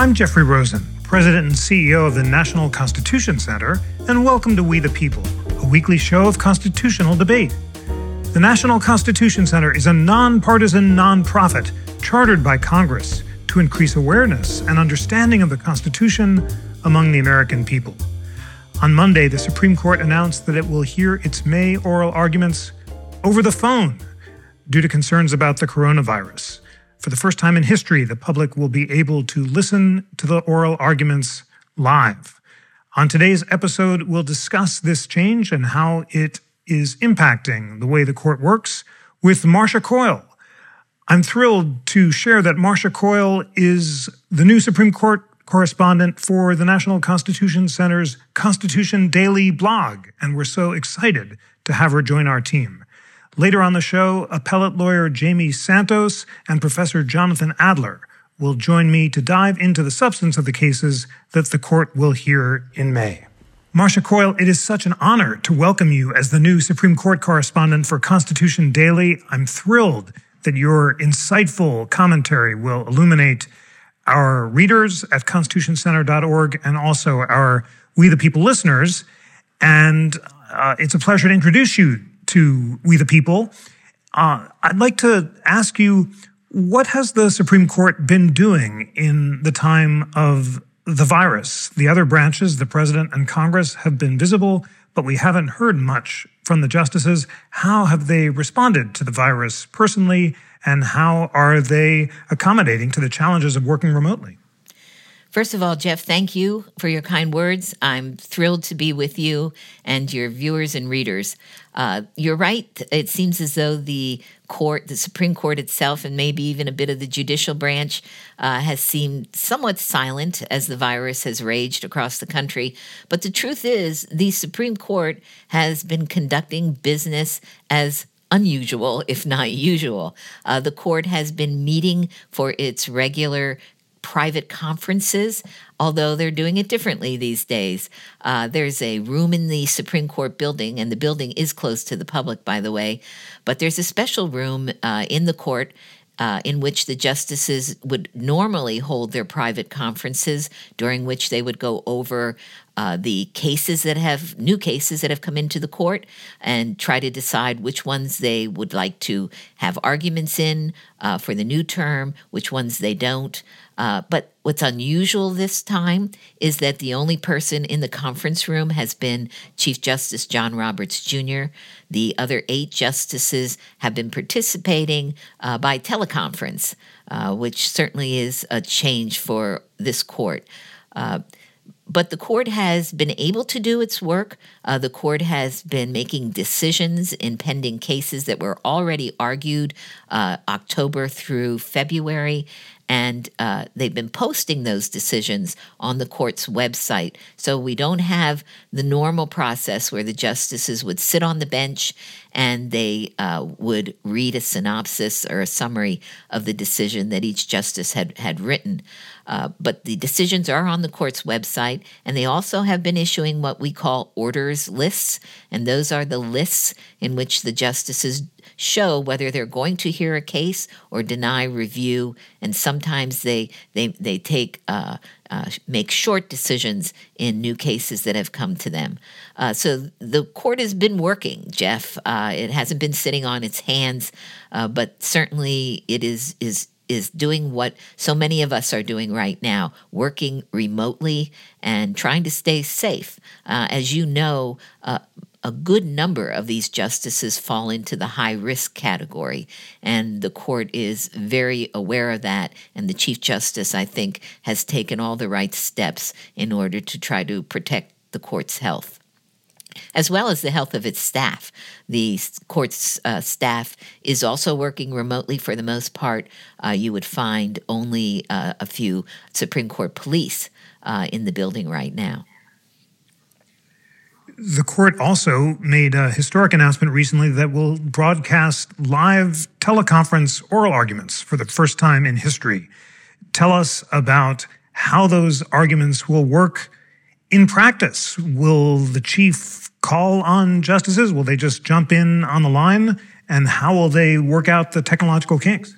I'm Jeffrey Rosen, President and CEO of the National Constitution Center, and welcome to We the People, a weekly show of constitutional debate. The National Constitution Center is a nonpartisan nonprofit chartered by Congress to increase awareness and understanding of the Constitution among the American people. On Monday, the Supreme Court announced that it will hear its May oral arguments over the phone due to concerns about the coronavirus. For the first time in history, the public will be able to listen to the oral arguments live. On today's episode, we'll discuss this change and how it is impacting the way the court works with Marcia Coyle. I'm thrilled to share that Marcia Coyle is the new Supreme Court correspondent for the National Constitution Center's Constitution Daily blog, and we're so excited to have her join our team. Later on the show, appellate lawyer Jaime Santos and Professor Jonathan Adler will join me to dive into the substance of the cases that the court will hear in May. Marcia Coyle, it is such an honor to welcome you as the new Supreme Court correspondent for Constitution Daily. I'm thrilled that your insightful commentary will illuminate our readers at constitutioncenter.org and also our We the People listeners. And uh, it's a pleasure to introduce you to We the People. Uh, I'd like to ask you what has the Supreme Court been doing in the time of the virus? The other branches, the president and Congress, have been visible, but we haven't heard much from the justices. How have they responded to the virus personally, and how are they accommodating to the challenges of working remotely? First of all, Jeff, thank you for your kind words. I'm thrilled to be with you and your viewers and readers. Uh, you're right. It seems as though the court, the Supreme Court itself, and maybe even a bit of the judicial branch, uh, has seemed somewhat silent as the virus has raged across the country. But the truth is, the Supreme Court has been conducting business as unusual, if not usual. Uh, the court has been meeting for its regular private conferences, although they're doing it differently these days. Uh, there's a room in the Supreme Court building, and the building is closed to the public, by the way, but there's a special room uh, in the court. Uh, in which the justices would normally hold their private conferences, during which they would go over uh, the cases that have new cases that have come into the court and try to decide which ones they would like to have arguments in uh, for the new term, which ones they don't. Uh, but what's unusual this time is that the only person in the conference room has been Chief Justice John Roberts Jr. The other eight justices have been participating uh, by teleconference, uh, which certainly is a change for this court. Uh, but the court has been able to do its work. Uh, the court has been making decisions in pending cases that were already argued uh, October through February and uh, they've been posting those decisions on the court's website. So we don't have the normal process where the justices would sit on the bench and they uh, would read a synopsis or a summary of the decision that each justice had, had written. Uh, but the decisions are on the court's website, and they also have been issuing what we call orders lists, and those are the lists in which the justices show whether they're going to hear a case or deny review, and sometimes they they they take uh, uh, make short decisions in new cases that have come to them. Uh, so the court has been working, Jeff. Uh, it hasn't been sitting on its hands, uh, but certainly it is is is doing what so many of us are doing right now, working remotely and trying to stay safe. Uh, as you know, uh, a good number of these justices fall into the high risk category, and the court is very aware of that. And the Chief Justice, I think, has taken all the right steps in order to try to protect the court's health. As well as the health of its staff. The court's uh, staff is also working remotely for the most part. Uh, you would find only uh, a few Supreme Court police uh, in the building right now. The court also made a historic announcement recently that will broadcast live teleconference oral arguments for the first time in history. Tell us about how those arguments will work in practice. Will the chief call on justices? Will they just jump in on the line? And how will they work out the technological kinks?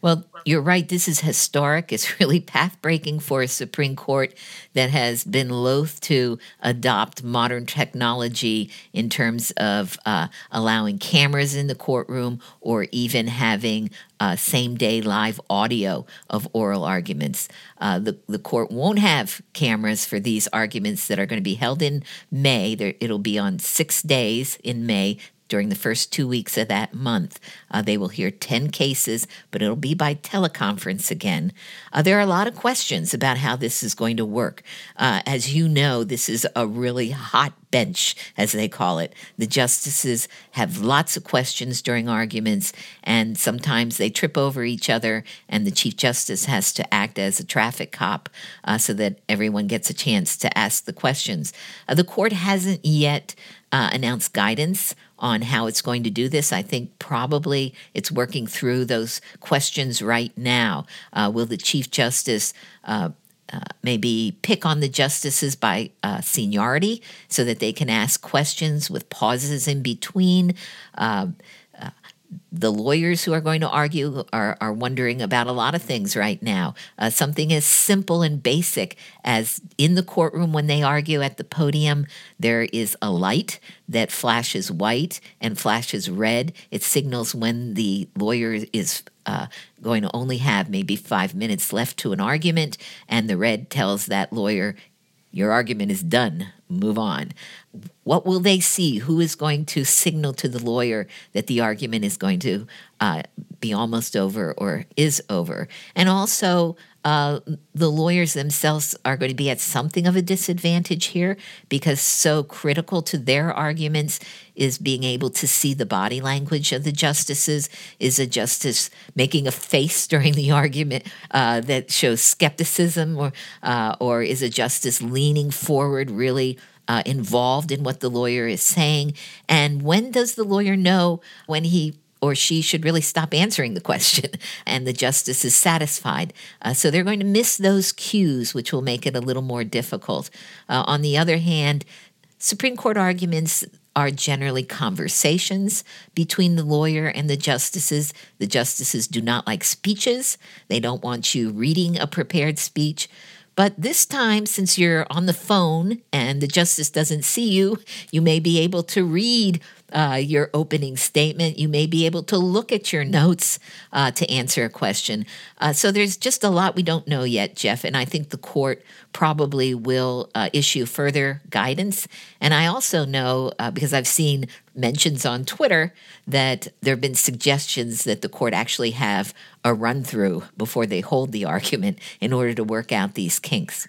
Well, you're right. This is historic. It's really path breaking for a Supreme Court that has been loath to adopt modern technology in terms of uh, allowing cameras in the courtroom or even having uh, same day live audio of oral arguments. Uh, the, the court won't have cameras for these arguments that are going to be held in May. There, it'll be on six days in May during the first two weeks of that month. Uh, they will hear 10 cases, but it'll be by teleconference again. Uh, there are a lot of questions about how this is going to work. Uh, as you know, this is a really hot bench, as they call it. The justices have lots of questions during arguments, and sometimes they trip over each other, and the Chief Justice has to act as a traffic cop uh, so that everyone gets a chance to ask the questions. Uh, the court hasn't yet uh, announced guidance on how it's going to do this. I think probably it's working through those questions right now. Uh, will the Chief Justice uh, uh, maybe pick on the justices by uh, seniority so that they can ask questions with pauses in between? Uh, the lawyers who are going to argue are, are wondering about a lot of things right now. Uh, something as simple and basic as in the courtroom when they argue at the podium, there is a light that flashes white and flashes red. It signals when the lawyer is uh, going to only have maybe five minutes left to an argument, and the red tells that lawyer, Your argument is done, move on. What will they see? Who is going to signal to the lawyer that the argument is going to uh, be almost over or is over? And also, uh, the lawyers themselves are going to be at something of a disadvantage here because so critical to their arguments is being able to see the body language of the justices. Is a justice making a face during the argument uh, that shows skepticism, or uh, or is a justice leaning forward, really? Uh, involved in what the lawyer is saying? And when does the lawyer know when he or she should really stop answering the question and the justice is satisfied. Uh, so they're going to miss those cues, which will make it a little more difficult. Uh, on the other hand, Supreme Court arguments are generally conversations between the lawyer and the justices. The justices do not like speeches, they don't want you reading a prepared speech. But this time, since you're on the phone and the justice doesn't see you, you may be able to read uh, your opening statement. You may be able to look at your notes uh, to answer a question. Uh, so there's just a lot we don't know yet, Jeff. And I think the court probably will uh, issue further guidance. And I also know, uh, because I've seen mentions on Twitter, that there have been suggestions that the court actually have a run through before they hold the argument in order to work out these kinks.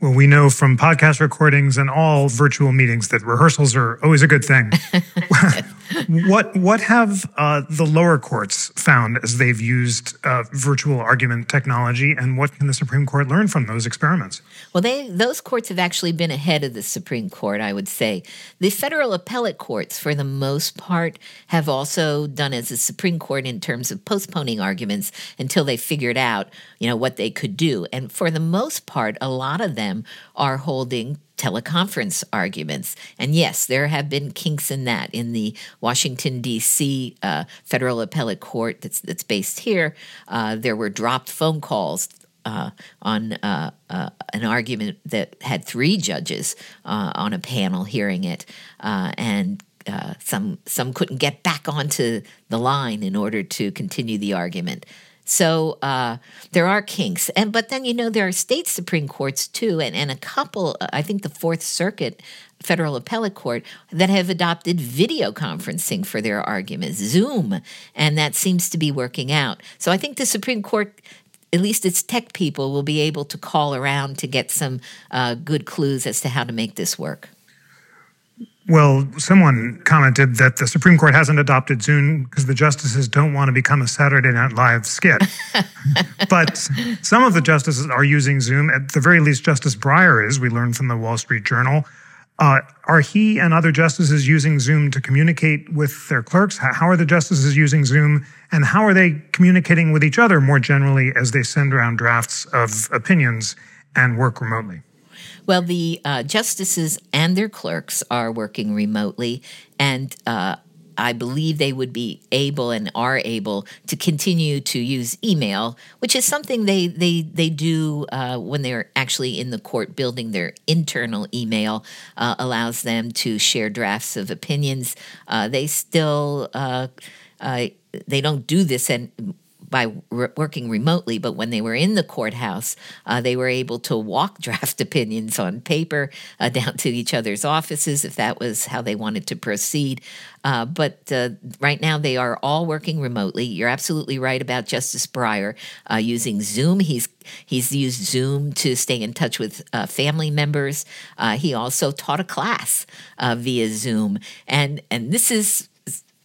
Well, we know from podcast recordings and all virtual meetings that rehearsals are always a good thing. what what have uh, the lower courts found as they've used uh, virtual argument technology, and what can the Supreme Court learn from those experiments? Well, they those courts have actually been ahead of the Supreme Court, I would say. The federal appellate courts, for the most part, have also done as the Supreme Court in terms of postponing arguments until they figured out, you know, what they could do. And for the most part, a lot of them are holding teleconference arguments. And yes, there have been kinks in that. In the Washington D.C. Uh, federal appellate court that's that's based here, uh, there were dropped phone calls uh, on uh, uh, an argument that had three judges uh, on a panel hearing it, and some some couldn't get back onto the line in order to continue the argument. So uh, there are kinks, and but then you know there are state supreme courts too, and and a couple. I think the Fourth Circuit federal appellate court that have adopted video conferencing for their arguments, Zoom, and that seems to be working out. So I think the Supreme Court at least its tech people will be able to call around to get some uh, good clues as to how to make this work. Well, someone commented that the Supreme Court hasn't adopted Zoom because the justices don't want to become a Saturday Night Live skit. but some of the justices are using Zoom. At the very least, Justice Breyer is, we learned from the Wall Street Journal. Uh, are he and other justices using Zoom to communicate with their clerks? How are the justices using Zoom? And how are they communicating with each other more generally as they send around drafts of opinions and work remotely? Well, the uh, justices and their clerks are working remotely, and uh, I believe they would be able and are able to continue to use email, which is something they they they do uh, when they're actually in the court building. Their internal email uh, allows them to share drafts of opinions. Uh, they still uh, uh, they don't do this and by re- working remotely, but when they were in the courthouse, uh, they were able to walk draft opinions on paper uh, down to each other's offices if that was how they wanted to proceed. Uh, but uh, right now, they are all working remotely. You're absolutely right about Justice Breyer uh, using Zoom. He's he's used Zoom to stay in touch with uh, family members. he also taught a class via Zoom, and and this is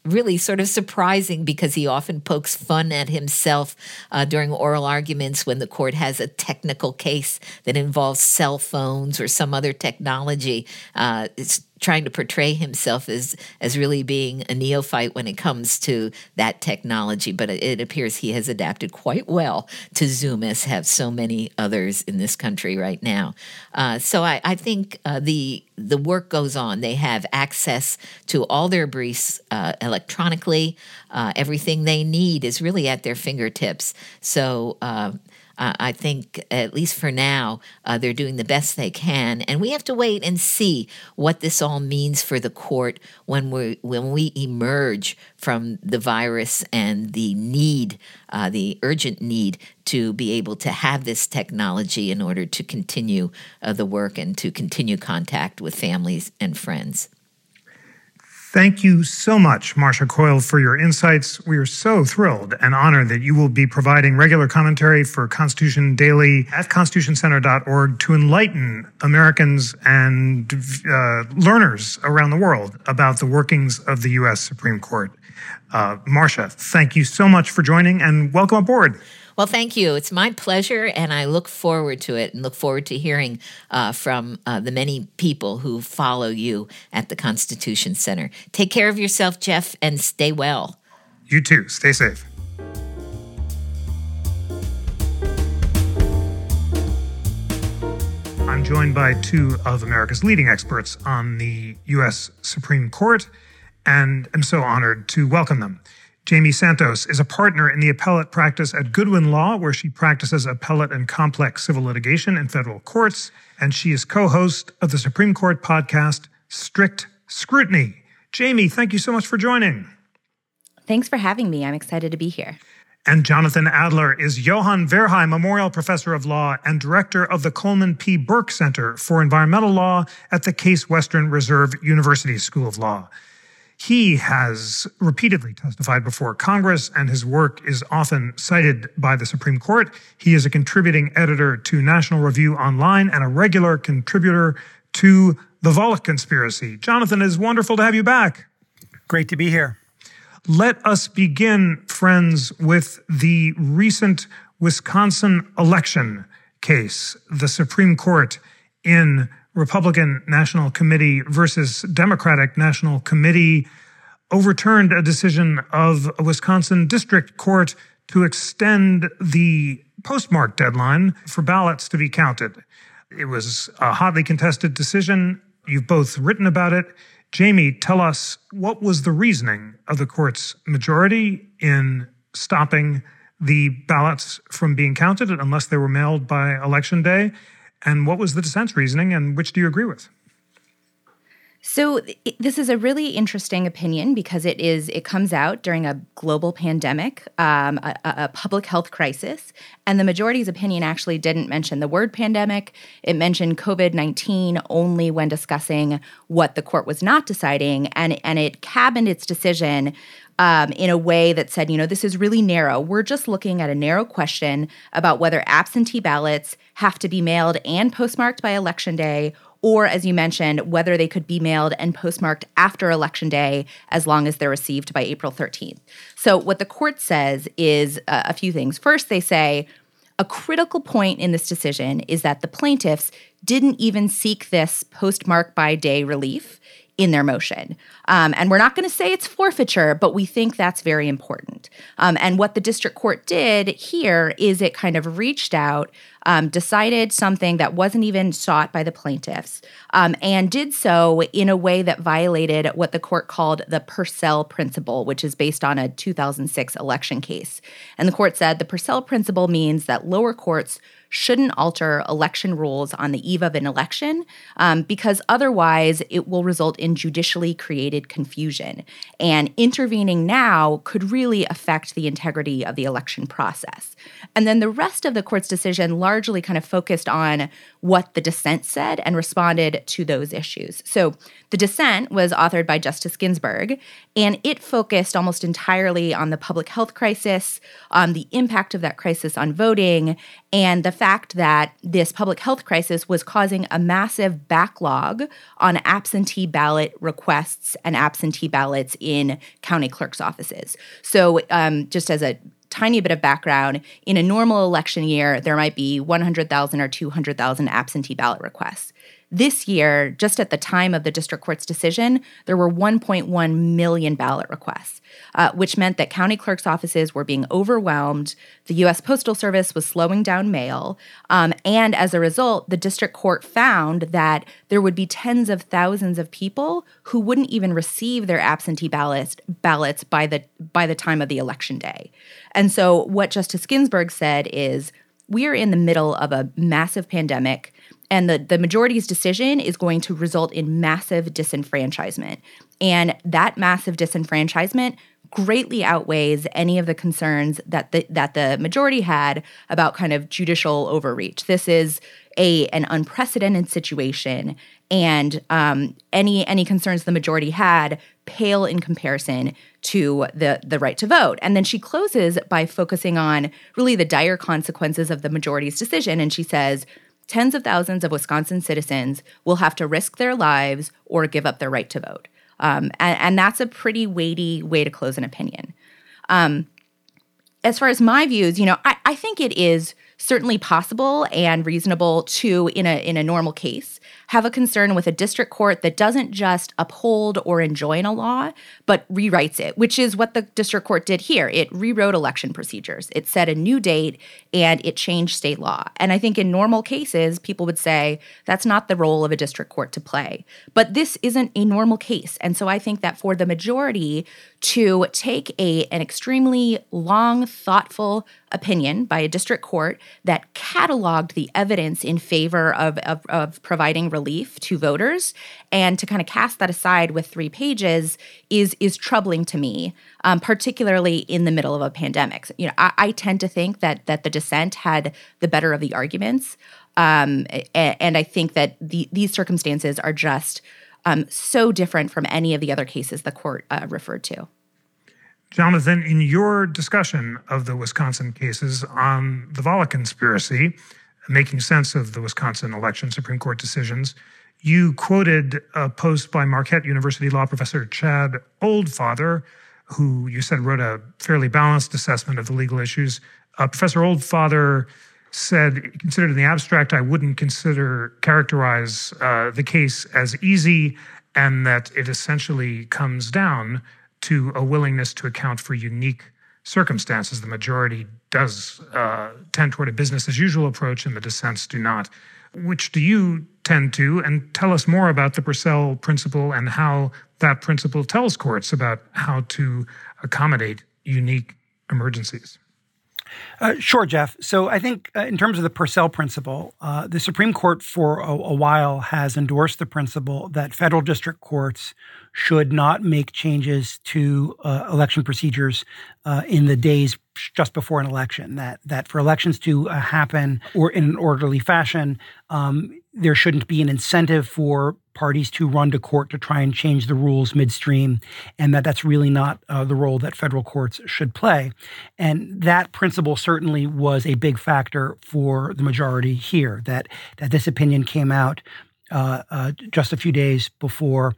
really sort of surprising because he often pokes fun at himself uh, during oral arguments when the court has a technical case that involves cell phones or some other technology. Uh, it's trying to portray himself as as really being a neophyte when it comes to that technology, but it appears he has adapted quite well to Zoom, as have so many others in this country right now. Uh, so I, I think uh, the the work goes on. They have access to all their briefs uh, electronically. Uh, everything they need is really at their fingertips. So uh, I think, at least for now, uh, they're doing the best they can, and we have to wait and see what this all means for the court when we when we emerge from the virus and the need, uh, the urgent need to be able to have this technology in order to continue uh, the work and to continue contact with families and friends. Thank you so much, Marcia Coyle, for your insights. We are so thrilled and honored that you will be providing regular commentary for Constitution Daily at constitutioncenter.org to enlighten Americans and uh, learners around the world about the workings of the U.S. Supreme Court. Uh, Marcia, thank you so much for joining and welcome aboard. Well, thank you. It's my pleasure, and I look forward to it and look forward to hearing uh, from uh, the many people who follow you at the Constitution Center. Take care of yourself, Jeff, and stay well. You too. Stay safe. I'm joined by two of America's leading experts on the U.S. Supreme Court and am so honored to welcome them. Jaime Santos is a partner in the appellate practice at Goodwin Law, where she practices appellate and complex civil litigation in federal courts. And she is co host of the Supreme Court podcast, Strict Scrutiny. Jaime, thank you so much for joining. Thanks for having me. I'm excited to be here. And Jonathan Adler is Johan Verheij Memorial Professor of Law and Director of the Coleman P. Burke Center for Environmental Law at the Case Western Reserve University School of Law. He has repeatedly testified before Congress, and his work is often cited by the Supreme Court. He is a contributing editor to National Review Online and a regular contributor to The Volokh Conspiracy. Jonathan, it is wonderful to have you back. Great to be here. Let us begin, friends, with the recent Wisconsin election case. The Supreme Court in Republican National Committee versus Democratic National Committee overturned a decision of a Wisconsin District Court to extend the postmark deadline for ballots to be counted. It was a hotly contested decision. You've both written about it. Jaime, tell us what was the reasoning of the court's majority in stopping the ballots from being counted unless they were mailed by election day? And what was the dissent's reasoning, and which do you agree with? So this is a really interesting opinion because it is it comes out during a global pandemic, um, a, a, public health crisis, and the majority's opinion actually didn't mention the word pandemic. It mentioned COVID nineteen only when discussing what the court was not deciding, and and it cabined its decision um, in a way that said, you know, this is really narrow. We're just looking at a narrow question about whether absentee ballots have to be mailed and postmarked by election day, or as you mentioned, whether they could be mailed and postmarked after election day as long as they're received by April 13th. So, what the court says is uh, a few things. First, they say, a critical point in this decision is that the plaintiffs didn't even seek this postmark by day relief in their motion. Um, and we're not going to say it's forfeiture, but we think that's very important. Um, and what the district court did here is it kind of reached out, um, decided something that wasn't even sought by the plaintiffs, um, and did so in a way that violated what the court called the Purcell principle, which is based on a 2006 election case. And the court said the Purcell principle means that lower courts shouldn't alter election rules on the eve of an election um, because otherwise it will result in judicially created confusion. And intervening now could really affect the integrity of the election process. And then the rest of the court's decision largely kind of focused on what the dissent said and responded to those issues. So the dissent was authored by Justice Ginsburg, and it focused almost entirely on the public health crisis, on the impact of that crisis on voting, and the fact that this public health crisis was causing a massive backlog on absentee ballot requests and absentee ballots in county clerk's offices. So, um, just as a tiny bit of background, in a normal election year, there might be 100,000 or 200,000 absentee ballot requests. This year, just at the time of the district court's decision, there were 1.1 million ballot requests, uh, which meant that county clerk's offices were being overwhelmed. The U.S. Postal Service was slowing down mail. Um, and as a result, the district court found that there would be tens of thousands of people who wouldn't even receive their absentee ballots, ballots by, the, by the time of the election day. And so, what Justice Ginsburg said is, we are in the middle of a massive pandemic and the, the majority's decision is going to result in massive disenfranchisement. And that massive disenfranchisement greatly outweighs any of the concerns that the, that the majority had about kind of judicial overreach. This is a an unprecedented situation, and um, any any concerns the majority had pale in comparison to the the right to vote. And then she closes by focusing on really the dire consequences of the majority's decision, and she says tens of thousands of Wisconsin citizens will have to risk their lives or give up their right to vote. Um, and, and, that's a pretty weighty way to close an opinion. Um, as far as my views, you know, I, I think it is certainly possible and reasonable to, in a in a normal case, have a concern with a district court that doesn't just uphold or enjoin a law, but rewrites it, which is what the district court did here. It rewrote election procedures. It set a new date and it changed state law. And I think in normal cases, people would say that's not the role of a district court to play. But this isn't a normal case. And so I think that for the majority to take a an extremely long, thoughtful opinion by a district court that cataloged the evidence in favor of, of, of providing relief to voters. And to kind of cast that aside with three pages is is troubling to me um, particularly in the middle of a pandemic. You know I, I, tend to think that that the dissent had the better of the arguments. Um, and, and, i think that the, these circumstances are just um, so different from any of the other cases the court uh, referred to Jonathan, in your discussion of the Wisconsin cases on the Volokh conspiracy, making sense of the Wisconsin election Supreme Court decisions, you quoted a post by Marquette University law professor Chad Oldfather, who you said wrote a fairly balanced assessment of the legal issues. Uh, professor Oldfather said, considered in the abstract, I wouldn't consider characterize uh, the case as easy, and that it essentially comes down to a willingness to account for unique circumstances. The majority does uh, tend toward a business as usual approach, and the dissents do not. Which do you tend to? And tell us more about the Purcell principle and how that principle tells courts about how to accommodate unique emergencies. Uh, sure, Jeff. So I think uh, in terms of the Purcell principle, uh, the Supreme Court for a, a, while has endorsed the principle that federal district courts should not make changes to uh, election procedures uh, in the days just before an election. That that for elections to uh, happen or in an orderly fashion, um, there shouldn't be an incentive for parties to run to court to try and change the rules midstream, and that that's really not uh, the role that federal courts should play. And that principle certainly was a big factor for the majority here. That that this opinion came out uh, uh, just a few days before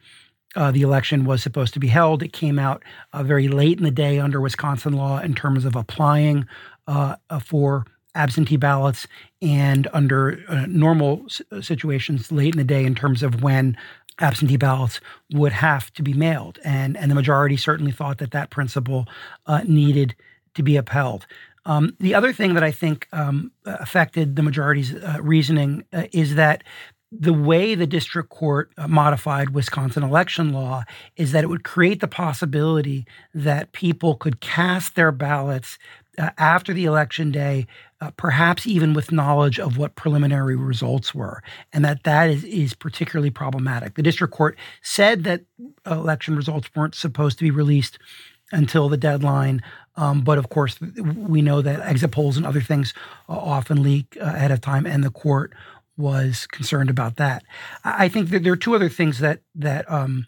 uh, the election was supposed to be held. It came out uh, very late in the day under Wisconsin law in terms of applying uh, uh for absentee ballots and under uh, normal situations late in the day in terms of when absentee ballots would have to be mailed. And, and the majority certainly thought that that principle uh, needed to be upheld. Um, the other thing that I think um, affected the majority's uh, reasoning uh, is that the way the district court uh, modified Wisconsin election law is that it would create the possibility that people could cast their ballots uh, after the election day, uh, perhaps even with knowledge of what preliminary results were, and that that is, is particularly problematic. The district court said that election results weren't supposed to be released until the deadline. Um, but of course, we know that exit polls and other things uh, often leak uh, ahead of time, and the court was concerned about that. I think that there are two other things that that um,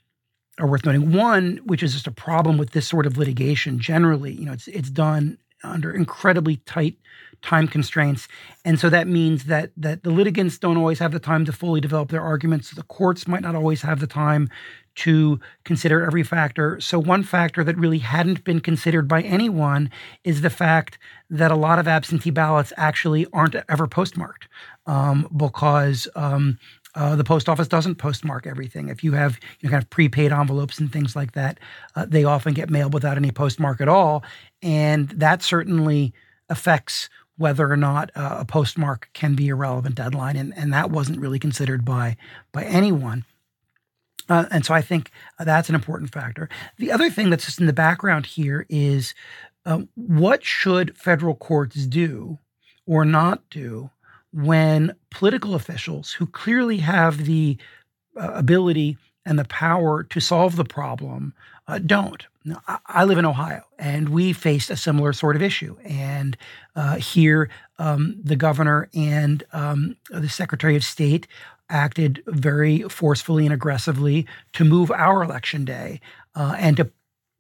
are worth noting. One, which is just a problem with this sort of litigation generally, you know, it's it's done under incredibly tight time constraints, and so that means that that the litigants don't always have the time to fully develop their arguments. The courts might not always have the time to consider every factor. So, one factor that really hadn't been considered by anyone is the fact that a lot of absentee ballots actually aren't ever postmarked um, because um, uh, the post office doesn't postmark everything. If you have you kind of prepaid envelopes and things like that, uh, they often get mailed without any postmark at all. And that certainly affects whether or not uh, a postmark can be a relevant deadline. And, and that wasn't really considered by, by anyone. Uh, and so I think that's an important factor. The other thing that's just in the background here is uh, what should federal courts do or not do when political officials who clearly have the uh, ability and the power to solve the problem uh, don't. Now, I live in Ohio, and we faced a similar sort of issue. And uh, here, um, the governor and um, the Secretary of State acted very forcefully and aggressively to move our election day uh, and to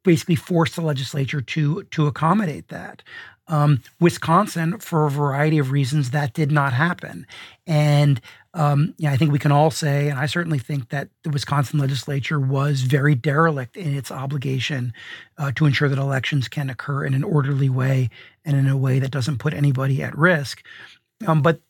basically force the legislature to to accommodate that. Um, Wisconsin, for a variety of reasons, that did not happen, and um, yeah, I think we can all say, and I certainly think that the Wisconsin legislature was very derelict in its obligation uh, to ensure that elections can occur in an orderly way and in a way that doesn't put anybody at risk. Um, but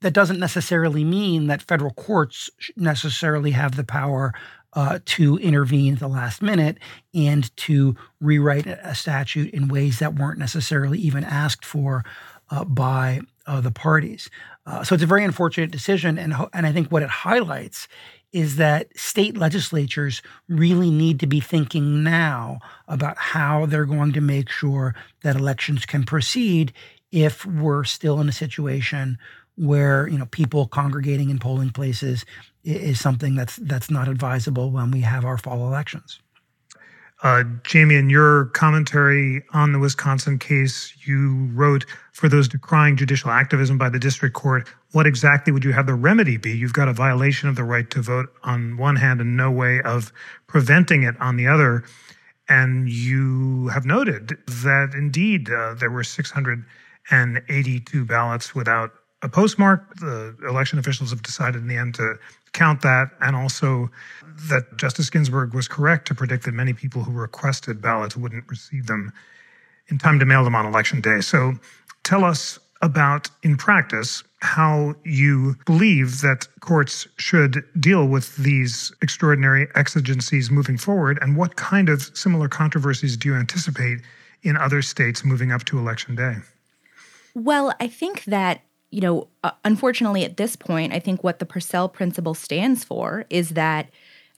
that doesn't necessarily mean that federal courts necessarily have the power uh, to intervene at the last minute and to rewrite a statute in ways that weren't necessarily even asked for uh, by uh, the parties. Uh, so it's a very unfortunate decision, and and I think what it highlights is that state legislatures really need to be thinking now about how they're going to make sure that elections can proceed if we're still in a situation where you know people congregating in polling places is something that's that's not advisable when we have our fall elections. Uh, Jaime, in your commentary on the Wisconsin case, you wrote for those decrying judicial activism by the district court, what exactly would you have the remedy be? You've got a violation of the right to vote on one hand and no way of preventing it on the other. And you have noted that indeed uh, there were 682 ballots without a postmark. The election officials have decided in the end to count that, and also that Justice Ginsburg was correct to predict that many people who requested ballots wouldn't receive them in time to mail them on election day. So tell us about, in practice, how you believe that courts should deal with these extraordinary exigencies moving forward, and what kind of similar controversies do you anticipate in other states moving up to election day? Well, I think that you know, uh, unfortunately, at this point, I think what the Purcell principle stands for is that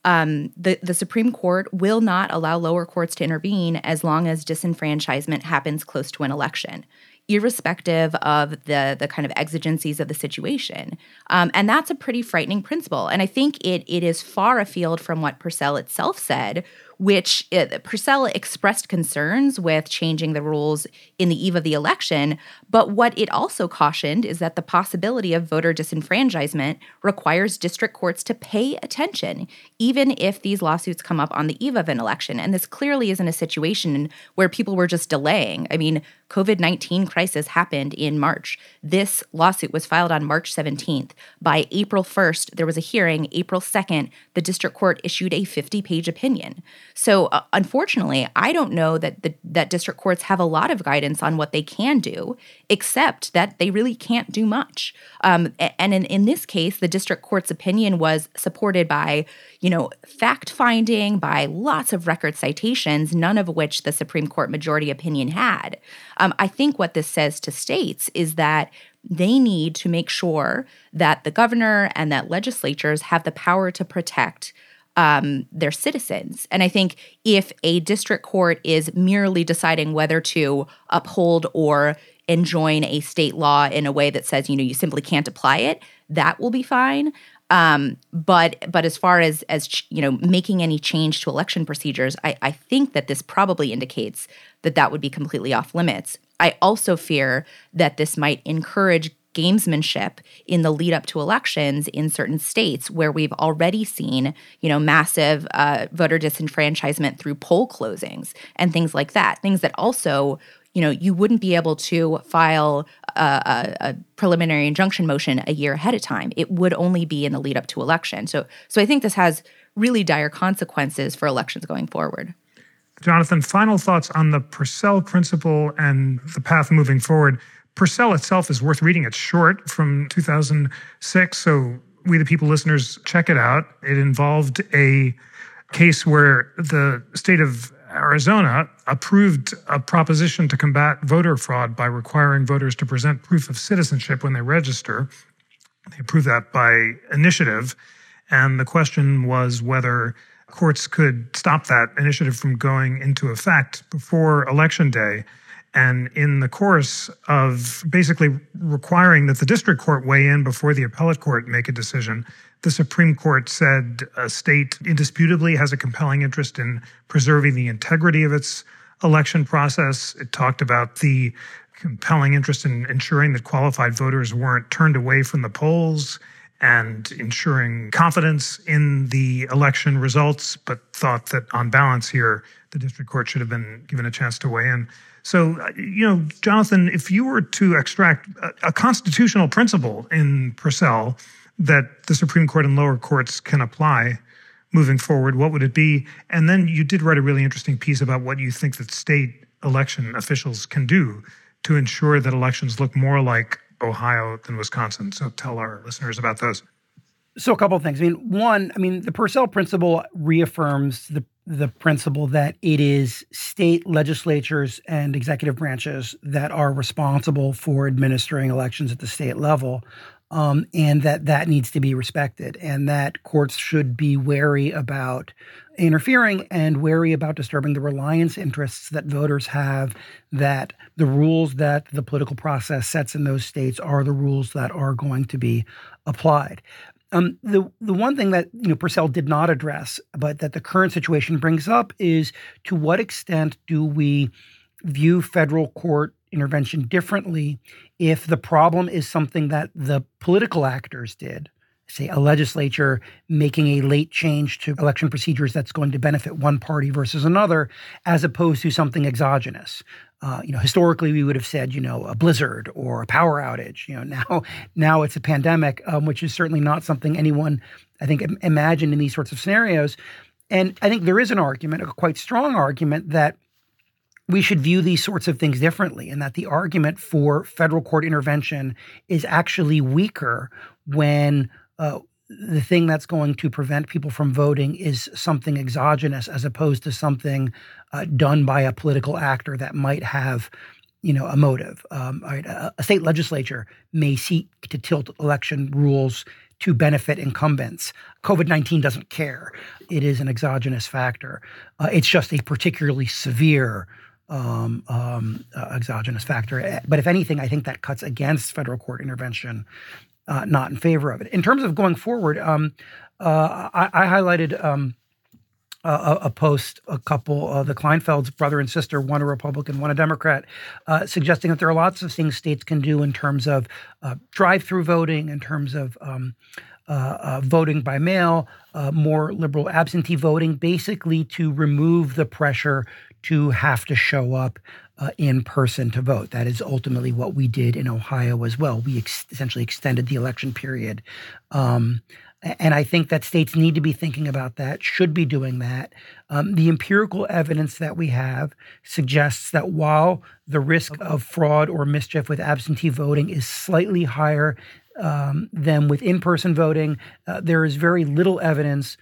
um, the the Supreme Court will not allow lower courts to intervene as long as disenfranchisement happens close to an election, irrespective of the the kind of exigencies of the situation. Um, and that's a pretty frightening principle. And I think it it is far afield from what Purcell itself said, which uh, Purcell expressed concerns with changing the rules in the eve of the election. But what it also cautioned is that the possibility of voter disenfranchisement requires district courts to pay attention, even if these lawsuits come up on the eve of an election. And this clearly isn't a situation where people were just delaying. I mean, COVID-19 crisis happened in March. This lawsuit was filed on March 17th. By April 1st, there was a hearing. April 2nd, the district court issued a 50-page opinion. So, uh, unfortunately, I don't know that the, that district courts have a lot of guidance on what they can do, except that they really can't do much. Um, and in, in this case, the district court's opinion was supported by, you know, fact finding, by lots of record citations, none of which the Supreme Court majority opinion had. Um, I think what this says to states is that they need to make sure that the governor and that legislatures have the power to protect um, their citizens. And I think if a district court is merely deciding whether to uphold or enjoin a state law in a way that says, you know, you simply can't apply it, that will be fine. Um, but but as far as as you know, making any change to election procedures, I, I think that this probably indicates that that would be completely off limits. I also fear that this might encourage gamesmanship in the lead up to elections in certain states where we've already seen, you know, massive uh, voter disenfranchisement through poll closings and things like that. Things that also, you know, you wouldn't be able to file a, a, a preliminary injunction motion a year ahead of time. It would only be in the lead up to election. So, so I think this has really dire consequences for elections going forward. Jonathan, final thoughts on the Purcell principle and the path moving forward. Purcell itself is worth reading. It's short from 2006. So, we the people listeners, check it out. It involved a case where the state of Arizona approved a proposition to combat voter fraud by requiring voters to present proof of citizenship when they register. They approved that by initiative. And the question was whether courts could stop that initiative from going into effect before election day. And in the course of basically requiring that the district court weigh in before the appellate court make a decision, the Supreme Court said a state indisputably has a compelling interest in preserving the integrity of its election process. It talked about the compelling interest in ensuring that qualified voters weren't turned away from the polls and ensuring confidence in the election results, but thought that on balance here, the district court should have been given a chance to weigh in. So, uh, you know, Jonathan, if you were to extract a, a constitutional principle in Purcell that the Supreme Court and lower courts can apply moving forward, what would it be? And then you did write a really interesting piece about what you think that state election officials can do to ensure that elections look more like Ohio than Wisconsin. So tell our listeners about those. So a couple of things. I mean, one, I mean, the Purcell principle reaffirms the the principle that it is state legislatures and executive branches that are responsible for administering elections at the state level, um, and that that needs to be respected, and that courts should be wary about interfering and wary about disturbing the reliance interests that voters have. That the rules that the political process sets in those states are the rules that are going to be applied. Um, the the one thing that you know Purcell did not address, but that the current situation brings up, is to what extent do we view federal court intervention differently if the problem is something that the political actors did, say a legislature making a late change to election procedures that's going to benefit one party versus another, as opposed to something exogenous. Uh, you know, historically we would have said, you know, a blizzard or a power outage. You know, now now it's a pandemic, um, which is certainly not something anyone, I think, imagined in these sorts of scenarios. And I think there is an argument, a quite strong argument, that we should view these sorts of things differently, and that the argument for federal court intervention is actually weaker when uh, the thing that's going to prevent people from voting is something exogenous as opposed to something uh, done by a political actor that might have you know a motive. Um, right, a, a, state legislature may seek to tilt election rules to benefit incumbents. Covid-19 doesn't care. It is an exogenous factor. Uh, it's just a particularly severe um, um, uh, exogenous factor but if anything i think that cuts against federal court intervention uh, not in favor of it. In terms of going forward, um, uh, I, I, highlighted um, a, a, post, a couple, uh, the Kleinfelds, brother and sister, one a Republican, one a Democrat, uh, suggesting that there are lots of things states can do in terms of uh, drive-through voting, in terms of um, uh, voting by mail, more liberal absentee voting, basically to remove the pressure to have to show up uh, in person to vote. That is ultimately what we did in Ohio as well. We ex- essentially extended the election period um, And I think that states need to be thinking about that, should be doing that. Um, the empirical evidence that we have suggests that while the risk of fraud or mischief with absentee voting is slightly higher um, than with in person voting, uh, there is very little evidence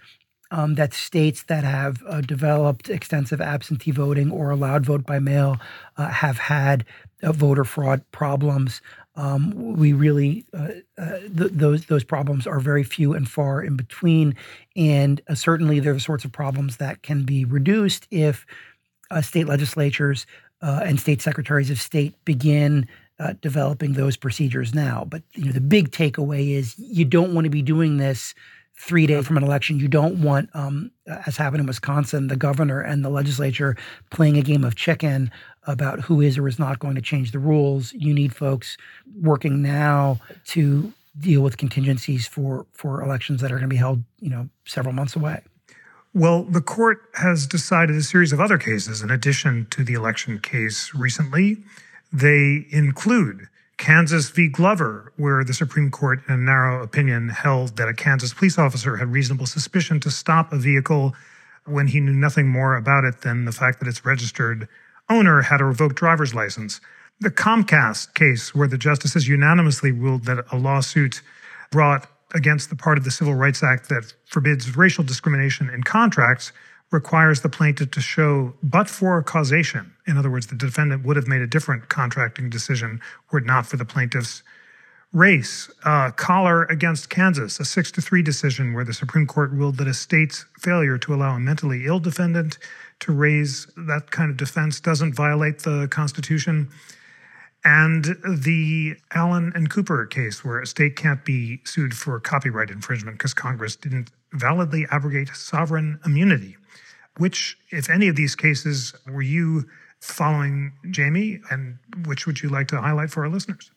um, that states that have uh, developed extensive absentee voting or allowed vote by mail uh, have had uh, voter fraud problems. Um, we really uh, uh, th- those those problems are very few and far in between, and uh, certainly they're the sorts of problems that can be reduced if state legislatures and state secretaries of state begin developing those procedures now. But you know, the big takeaway is you don't want to be doing this three days from an election. You don't want, um, as happened in Wisconsin, the governor and the legislature playing a game of chicken about who is or is not going to change the rules. You need folks working now to deal with contingencies for for elections that are going to be held, you know, several months away. Well, the court has decided a series of other cases in addition to the election case recently. They include Kansas v. Glover, where the Supreme Court, in a narrow opinion, held that a Kansas police officer had reasonable suspicion to stop a vehicle when he knew nothing more about it than the fact that its registered owner had a revoked driver's license. The Comcast case, where the justices unanimously ruled that a lawsuit brought against the part of the Civil Rights Act that forbids racial discrimination in contracts requires the plaintiff to show but for causation. In other words, the defendant would have made a different contracting decision were it not for the plaintiff's race. Uh, Kahler against Kansas, a six to three decision where the Supreme Court ruled that a state's failure to allow a mentally ill defendant to raise that kind of defense doesn't violate the Constitution. And the Allen and Cooper case, where a state can't be sued for copyright infringement because Congress didn't validly abrogate sovereign immunity. Which, if any of these cases, were you following, Jaime? And which would you like to highlight for our listeners?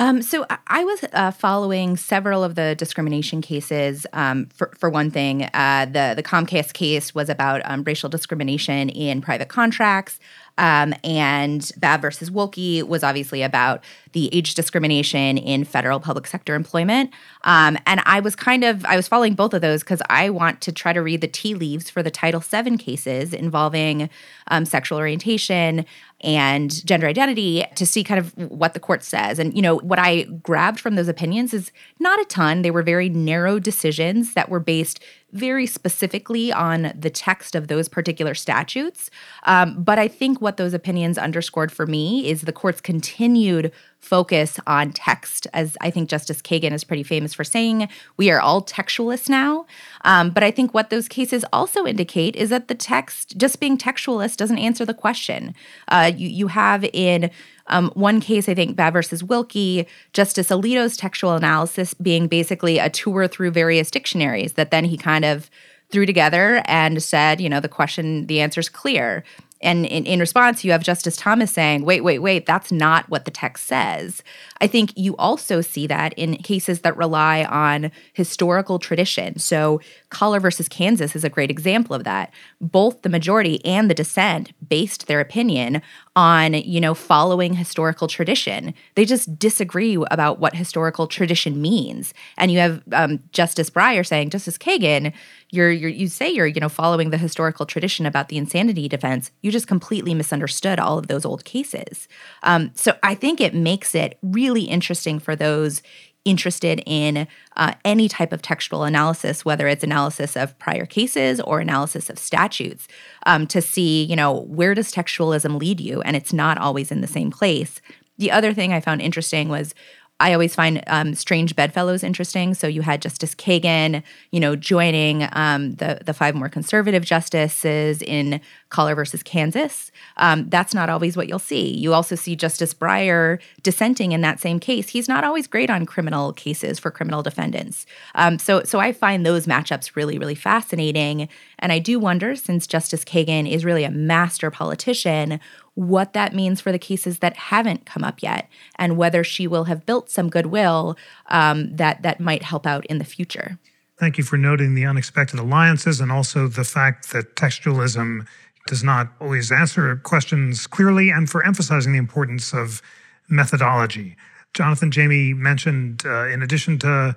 Um, so I was uh, following several of the discrimination cases. Um, for, for one thing, uh, the the Comcast case was about um, racial discrimination in private contracts. Um, and Babb versus Wilkie was obviously about the age discrimination in federal public sector employment. Um, and I was kind of I was following both of those because I want to try to read the tea leaves for the Title VII cases involving um, sexual orientation and gender identity to see kind of what the court says. And you know what I grabbed from those opinions is not a ton. They were very narrow decisions that were based very specifically on the text of those particular statutes. Um, but I think what those opinions underscored for me is the court's continued focus on text, as I think Justice Kagan is pretty famous for saying, we are all textualists now. Um, but I think what those cases also indicate is that the text, just being textualist, doesn't answer the question. Uh, you, you have in um, one case, I think, Babb versus Wilkie, Justice Alito's textual analysis being basically a tour through various dictionaries that then he kind of threw together and said, you know, the question, the answer's clear. And in, in, response, you have Justice Thomas saying, wait, wait, wait, that's not what the text says. I think you also see that in cases that rely on historical tradition. So, Kahler versus Kansas is a great example of that. Both the majority and the dissent based their opinion on, you know, following historical tradition. They just disagree about what historical tradition means. And you have um, Justice Breyer saying, Justice Kagan, you're, you're you say you're you know following the historical tradition about the insanity defense. You just completely misunderstood all of those old cases. Um, so I think it makes it really interesting for those interested in uh, any type of textual analysis, whether it's analysis of prior cases or analysis of statutes, um, to see, you know, where does textualism lead you? And it's not always in the same place. The other thing I found interesting was I always find um, strange bedfellows interesting. So you had Justice Kagan, you know, joining um, the the five more conservative justices in Kahler versus Kansas. Um, that's not always what you'll see. You also see Justice Breyer dissenting in that same case. He's not always great on criminal cases for criminal defendants. Um, so so I find those matchups really really fascinating. And I do wonder, since Justice Kagan is really a master politician, what that means for the cases that haven't come up yet, and whether she will have built some goodwill um, that that might help out in the future. Thank you for noting the unexpected alliances and also the fact that textualism does not always answer questions clearly, and for emphasizing the importance of methodology. Jonathan Jaime mentioned, uh, in addition to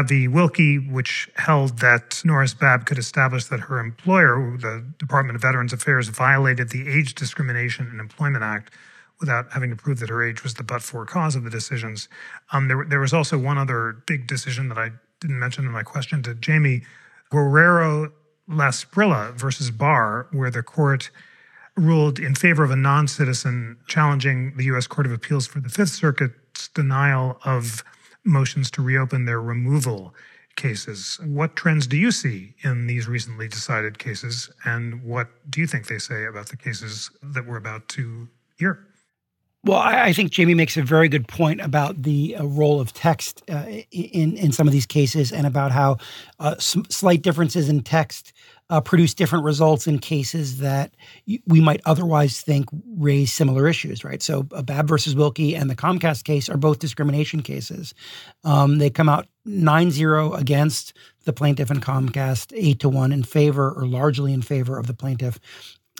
V. Wilkie, which held that Noris Babb could establish that her employer, the Department of Veterans Affairs, violated the Age Discrimination in Employment Act without having to prove that her age was the but for cause of the decisions. Um, there, there was also one other big decision that I didn't mention in my question to Jaime Guerrero Lasprilla versus Barr, where the court ruled in favor of a non citizen challenging the U.S. Court of Appeals for the Fifth Circuit's denial of motions to reopen their removal cases. What trends do you see in these recently decided cases, and what do you think they say about the cases that we're about to hear? Well, I, think Jaime makes a very good point about the uh, role of text uh, in in some of these cases, and about how uh, slight differences in text uh, produce different results in cases that we might otherwise think raise similar issues. Right. So, uh, Babb versus Wilkie and the Comcast case are both discrimination cases. Um, they come out 9-0 against the plaintiff and Comcast, eight to one in favor, or largely in favor of the plaintiff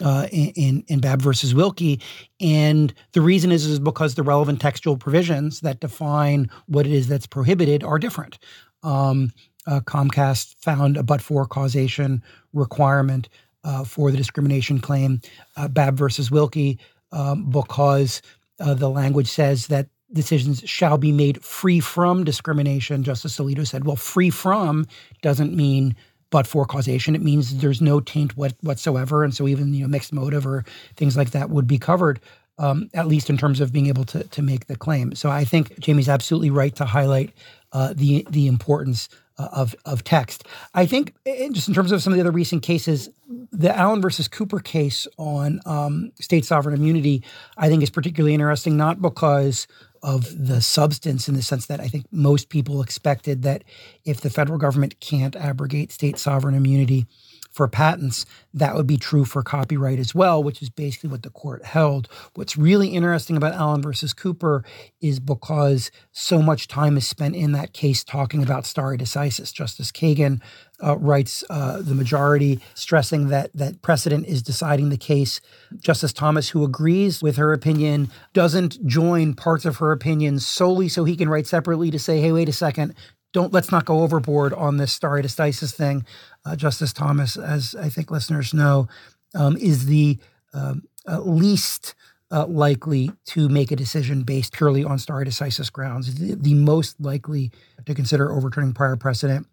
uh, in in Babb versus Wilkie, and the reason is is because the relevant textual provisions that define what it is that's prohibited are different. Um, uh, Comcast found a but-for causation requirement uh, for the discrimination claim. Uh, Babb versus Wilkie, um, because uh, the language says that decisions shall be made free from discrimination. Justice Alito said, "Well, free from doesn't mean." but for causation. It means there's no taint what, whatsoever, and so even you know mixed motive or things like that would be covered. Um, at least in terms of being able to to make the claim. So I think Jaime's absolutely right to highlight uh, the the importance uh, of of text. I think just in terms of some of the other recent cases, the Allen versus Cooper case on um, state sovereign immunity, I think is particularly interesting, not because of the substance in the sense that I think most people expected that if the federal government can't abrogate state sovereign immunity for patents, that would be true for copyright as well, which is basically what the court held. What's really interesting about Allen versus Cooper is because so much time is spent in that case talking about stare decisis. Justice Kagan uh, writes uh, the majority, stressing that that precedent is deciding the case. Justice Thomas, who agrees with her opinion, doesn't join parts of her opinion solely so he can write separately to say, "Hey, wait a second, don't let's not go overboard on this stare decisis thing." Uh, Justice Thomas, as I think listeners know, um, is the um, uh, least uh, likely to make a decision based purely on stare decisis grounds, the, the, most likely to consider overturning prior precedent.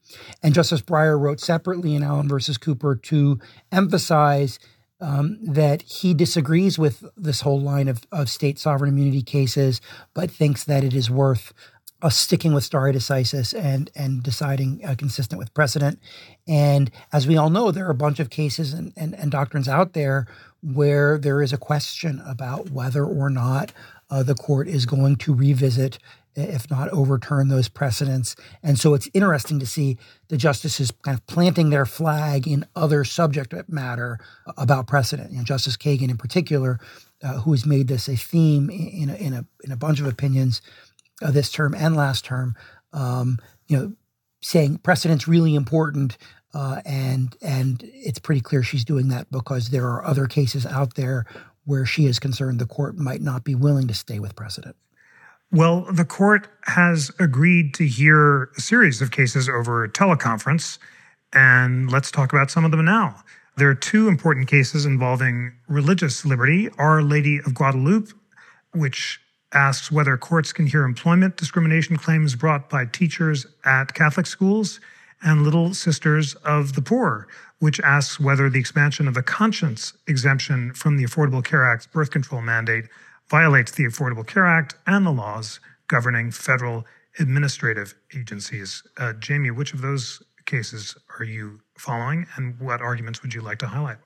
And Justice Breyer wrote separately in Allen versus Cooper to emphasize um, that he disagrees with this whole line of, of state sovereign immunity cases, but thinks that it is worth uh, sticking with stare decisis and and deciding uh, consistent with precedent. And as we all know, there are a bunch of cases and, and, and doctrines out there where there is a question about whether or not uh, the court is going to revisit, if not overturn, those precedents. And so it's interesting to see the justices kind of planting their flag in other subject matter about precedent. You know, Justice Kagan, in particular, uh, who has made this a theme in a, in a, in a bunch of opinions uh, this term and last term, um, you know, saying precedent's really important uh, and and it's pretty clear she's doing that because there are other cases out there where she is concerned the court might not be willing to stay with precedent. Well, the court has agreed to hear a series of cases over teleconference, and let's talk about some of them now. There are two important cases involving religious liberty Our Lady of Guadalupe, which asks whether courts can hear employment discrimination claims brought by teachers at Catholic schools and Little Sisters of the Poor, which asks whether the expansion of the conscience exemption from the Affordable Care Act's birth control mandate violates the Affordable Care Act and the laws governing federal administrative agencies. Uh, Jaime, which of those cases are you following, and what arguments would you like to highlight?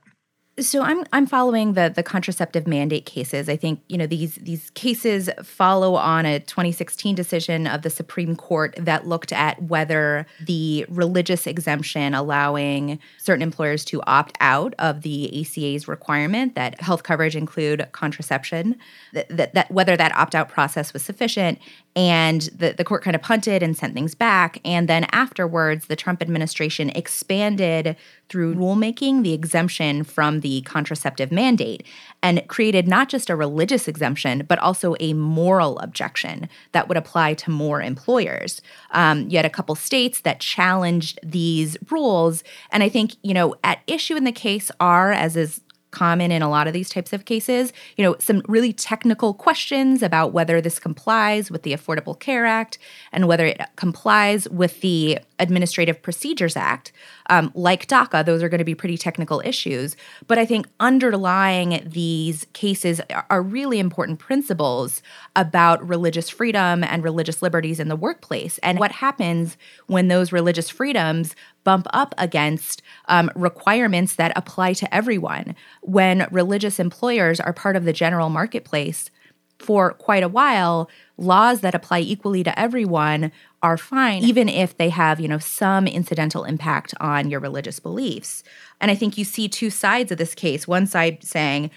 So I'm I'm following the the contraceptive mandate cases. I think you know these these cases follow on a 2016 decision of the Supreme Court that looked at whether the religious exemption allowing certain employers to opt out of the ACA's requirement that health coverage include contraception that, that, that whether that opt out process was sufficient and the, the court kind of punted and sent things back and then afterwards the Trump administration expanded through rulemaking the exemption from the contraceptive mandate and created not just a religious exemption, but also a moral objection that would apply to more employers. Um, you had a couple states that challenged these rules. And I think, you know, at issue in the case are, as is common in a lot of these types of cases. You know, some really technical questions about whether this complies with the Affordable Care Act and whether it complies with the Administrative Procedures Act. Um, like DACA, those are going to be pretty technical issues. But I think underlying these cases are really important principles about religious freedom and religious liberties in the workplace and what happens when those religious freedoms bump up against um, requirements that apply to everyone. When religious employers are part of the general marketplace for quite a while, laws that apply equally to everyone are fine, even if they have, you know, some incidental impact on your religious beliefs. And I think you see two sides of this case. One side saying,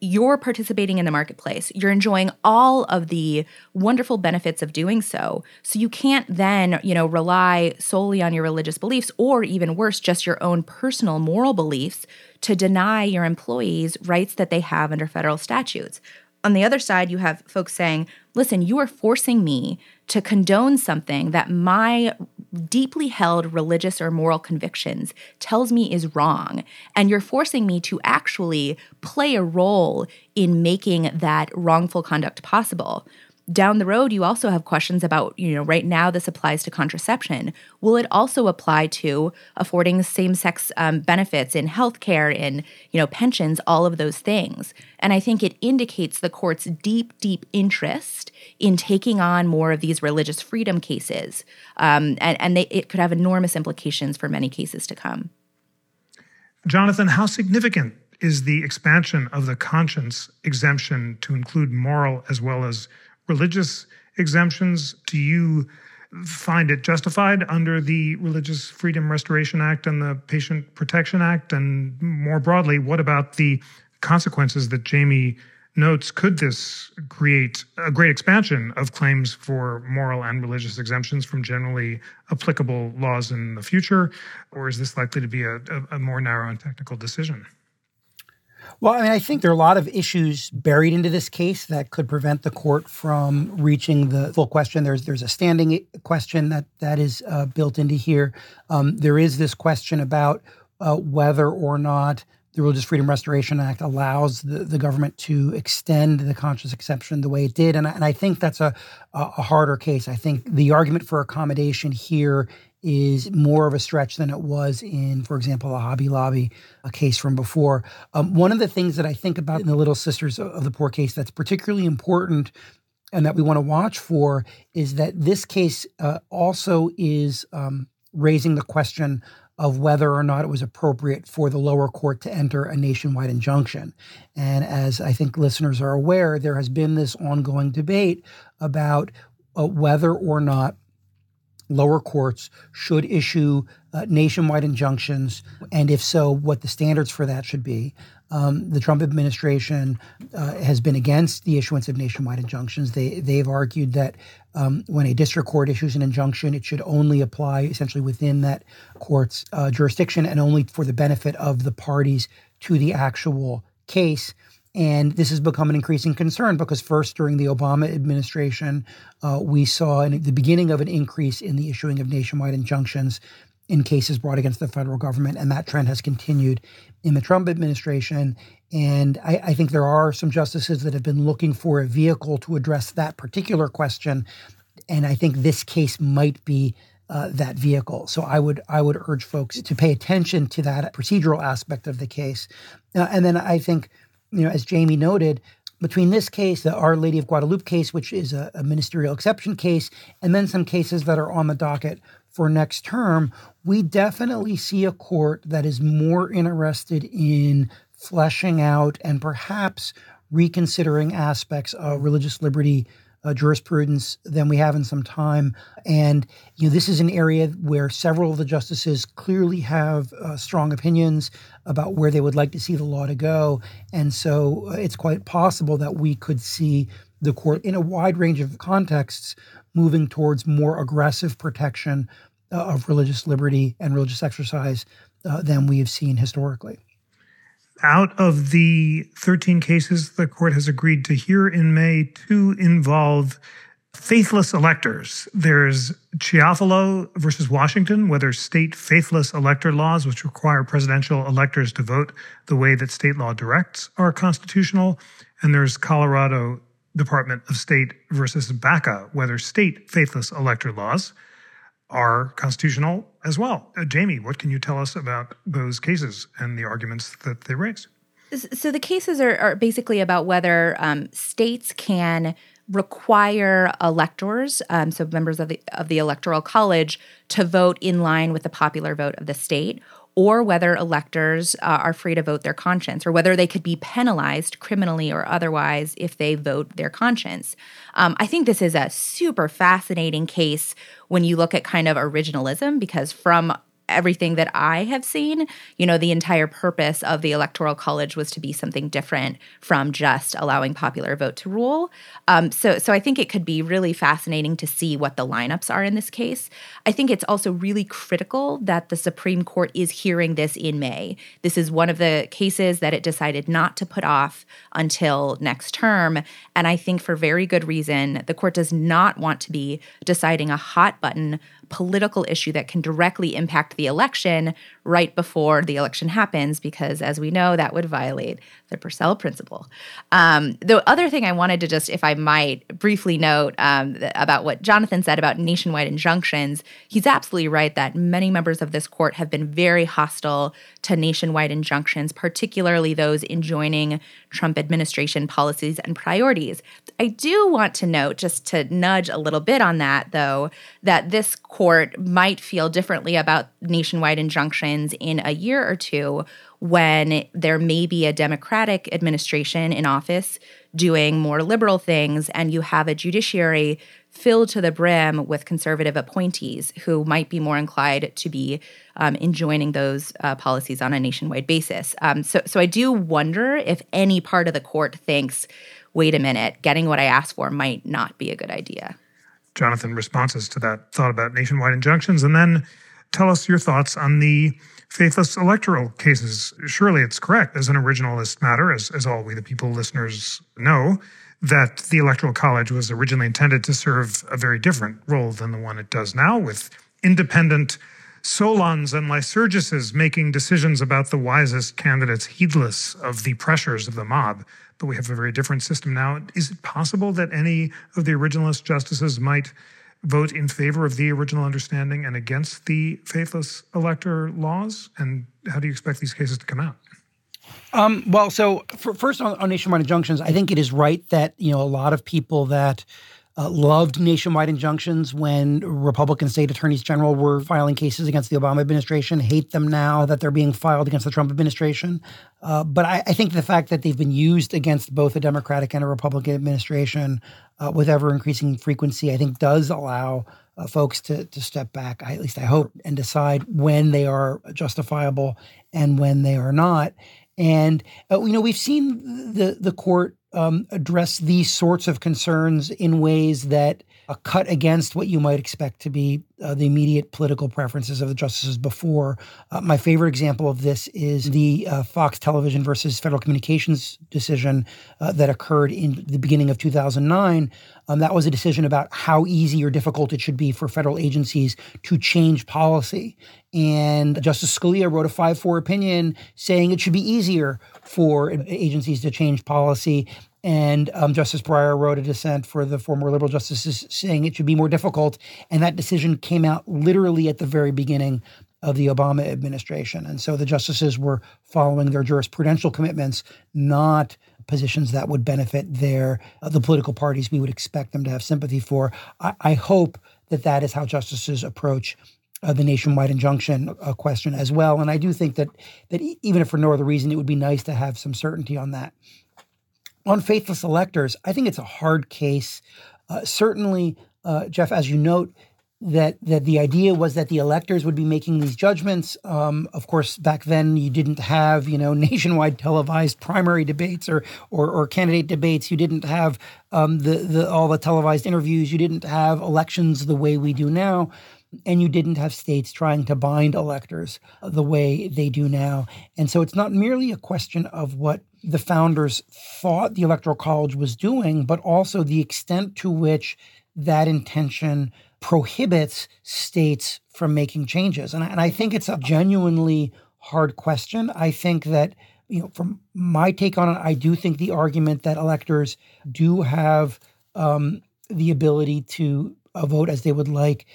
you're participating in the marketplace. You're enjoying all of the wonderful benefits of doing so. So you can't then, you know, rely solely on your religious beliefs or even worse, just your own personal moral beliefs to deny your employees rights that they have under federal statutes. On the other side, you have folks saying, listen, you are forcing me to condone something that my deeply held religious or moral convictions tells me is wrong. And you're forcing me to actually play a role in making that wrongful conduct possible down the road you also have questions about you know right now this applies to contraception. Will it also apply to affording same-sex um, benefits in healthcare in you know pensions all of those things? And i think it indicates the court's deep deep interest in taking on more of these religious freedom cases. Um, and, and they, it could have enormous implications for many cases to come. Jonathan how significant is the expansion of the conscience exemption to include moral as well as religious exemptions. Do you find it justified under the Religious Freedom Restoration Act and the Patient Protection Act? And more broadly, what about the consequences that Jaime notes? Could this create a great expansion of claims for moral and religious exemptions from generally applicable laws in the future? Or is this likely to be a, a, more narrow and technical decision? Well, I mean, I think there are a lot of issues buried into this case that could prevent the court from reaching the full question. There's there's a standing question that that is uh, built into here. Um, there is this question about uh, whether or not the Religious Freedom Restoration Act allows the, the government to extend the conscious exception the way it did, and I, and I think that's a a harder case. I think the argument for accommodation here is more of a stretch than it was in, for example, a Hobby Lobby a case from before. Um, one of the things that I think about in the Little Sisters of the Poor case that's particularly important and that we want to watch for is that this case uh, also is um, raising the question of whether or not it was appropriate for the lower court to enter a nationwide injunction. And as I think listeners are aware, there has been this ongoing debate about uh, whether or not lower courts should issue uh, nationwide injunctions, and if so, what the standards for that should be. Um, the Trump administration uh, has been against the issuance of nationwide injunctions. They they've argued that um, when a district court issues an injunction, it should only apply essentially within that court's uh, jurisdiction and only for the benefit of the parties to the actual case. And this has become an increasing concern because first, during the Obama administration, uh, we saw an, the beginning of an increase in the issuing of nationwide injunctions in cases brought against the federal government, and that trend has continued in the Trump administration. And I, I think there are some justices that have been looking for a vehicle to address that particular question, and I think this case might be uh, that vehicle. So I would I would urge folks to pay attention to that procedural aspect of the case, uh, and then I think you know, as Jaime noted, between this case, the Our Lady of Guadalupe case, which is a, a, ministerial exception case, and then some cases that are on the docket for next term, we definitely see a court that is more interested in fleshing out and perhaps reconsidering aspects of religious liberty uh, jurisprudence than we have in some time. And you know, this is an area where several of the justices clearly have uh, strong opinions about where they would like to see the law to go. And so uh, it's quite possible that we could see the court in a wide range of contexts moving towards more aggressive protection uh, of religious liberty and religious exercise uh, than we have seen historically. Out of the 13 cases the court has agreed to hear in May, two involve faithless electors. There's Chiafalo versus Washington, whether state faithless elector laws, which require presidential electors to vote the way that state law directs, are constitutional. And there's Colorado Department of State versus Baca, whether state faithless elector laws are constitutional as well. Uh, Jaime, what can you tell us about those cases and the arguments that they raise? So the cases are, are basically about whether um, states can require electors, um, so members of the of the electoral college, to vote in line with the popular vote of the state, or whether electors uh, are free to vote their conscience, or whether they could be penalized criminally or otherwise if they vote their conscience. Um, I think this is a super fascinating case when you look at kind of originalism, because from everything that I have seen, you know, the entire purpose of the Electoral College was to be something different from just allowing popular vote to rule. Um, so, so I think it could be really fascinating to see what the lineups are in this case. I think it's also really critical that the Supreme Court is hearing this in May. This is one of the cases that it decided not to put off until next term, and I think for very good reason. The court does not want to be deciding a hot button political issue that can directly impact the election right before the election happens, because as we know, that would violate the Purcell principle. Um, the other thing I wanted to just, if I might, briefly note um, about what Jonathan said about nationwide injunctions, he's absolutely right that many members of this court have been very hostile to nationwide injunctions, particularly those enjoining Trump administration policies and priorities. I do want to note, just to nudge a little bit on that, though, that this court might feel differently about nationwide injunctions in a year or two when there may be a Democratic administration in office doing more liberal things, and you have a judiciary filled to the brim with conservative appointees who might be more inclined to be um, enjoining those uh, policies on a nationwide basis. Um, so, so I do wonder if any part of the court thinks, wait a minute, getting what I asked for might not be a good idea. Jonathan, responses to that thought about nationwide injunctions, and then tell us your thoughts on the faithless electoral cases. Surely it's correct as an originalist matter, as, as all we the people listeners know, that the Electoral College was originally intended to serve a very different role than the one it does now, with independent solons and lycurguses making decisions about the wisest candidates, heedless of the pressures of the mob. But we have a very different system now. Is it possible that any of the originalist justices might vote in favor of the original understanding and against the faithless elector laws? And how do you expect these cases to come out? Um, well, so for, first on, on nationwide injunctions, I think it is right that you know a lot of people that uh, loved nationwide injunctions when Republican state attorneys general were filing cases against the Obama administration, hate them now that they're being filed against the Trump administration. Uh, but I, I, think the fact that they've been used against both a Democratic and a Republican administration uh, with ever increasing frequency, I think does allow uh, folks to, to step back, at least I hope, and decide when they are justifiable and when they are not. And uh, you know, we've seen the the court um, address these sorts of concerns in ways that uh, cut against what you might expect to be uh, the immediate political preferences of the justices before. Uh, my favorite example of this is the uh, Fox Television versus Federal Communications decision uh, that occurred in the beginning of 2009. Um, that was a decision about how easy or difficult it should be for federal agencies to change policy. And Justice Scalia wrote a 5 4 opinion saying it should be easier for agencies to change policy. And um, Justice Breyer wrote a dissent for the former liberal justices saying it should be more difficult. And that decision came out literally at the very beginning of the Obama administration. And so the justices were following their jurisprudential commitments, not positions that would benefit their uh, the political parties we would expect them to have sympathy for. I, I hope that that is how justices approach uh, the nationwide injunction uh, question as well. And I do think that that even if for no other reason, it would be nice to have some certainty on that. On faithless electors, I think it's a hard case. Uh, certainly, uh, Jeff, as you note, that that the idea was that the electors would be making these judgments. Um, of course, back then you didn't have you know nationwide televised primary debates or or, or candidate debates. You didn't have um, the the all the televised interviews. You didn't have elections the way we do now. and you didn't have states trying to bind electors the way they do now. And so it's not merely a question of what the founders thought the Electoral College was doing, but also the extent to which that intention prohibits states from making changes. And, and I think it's a genuinely hard question. I think that, you know, from my take on it, I do think the argument that electors do have um, the ability to uh, vote as they would like.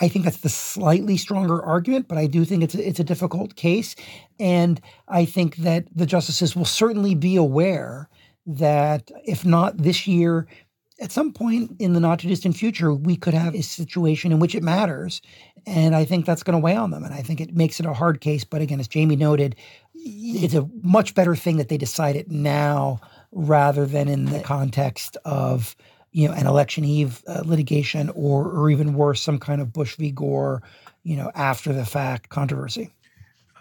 I think that's the slightly stronger argument, but I do think it's a, it's a difficult case, and I think that the justices will certainly be aware that if not this year, at some point in the not too distant future, we could have a situation in which it matters. And I think that's going to weigh on them. And I think it makes it a hard case. But again, as Jaime noted, it's a much better thing that they decide it now rather than in the context of you know an election eve uh, litigation or or even worse some kind of Bush v Gore you know after the fact controversy.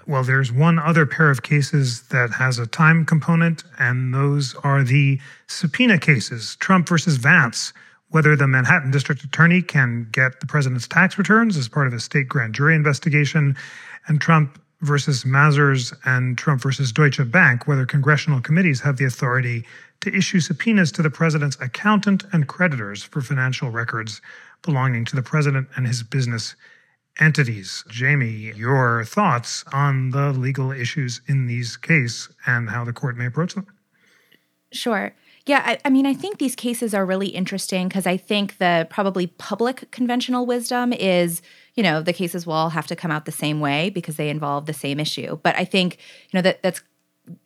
Well, there's one other pair of cases that has a time component, and those are the subpoena cases Trump versus Vance, whether the Manhattan District Attorney can get the president's tax returns as part of a state grand jury investigation, and Trump versus Mazars and Trump versus Deutsche Bank, whether congressional committees have the authority to issue subpoenas to the president's accountant and creditors for financial records belonging to the president and his business entities. Jaime, your thoughts on the legal issues in these cases and how the court may approach them? Sure. Yeah, I, I, mean, I think these cases are really interesting because I think the probably public conventional wisdom is, you know, the cases will all have to come out the same way because they involve the same issue. But I think, you know, that that's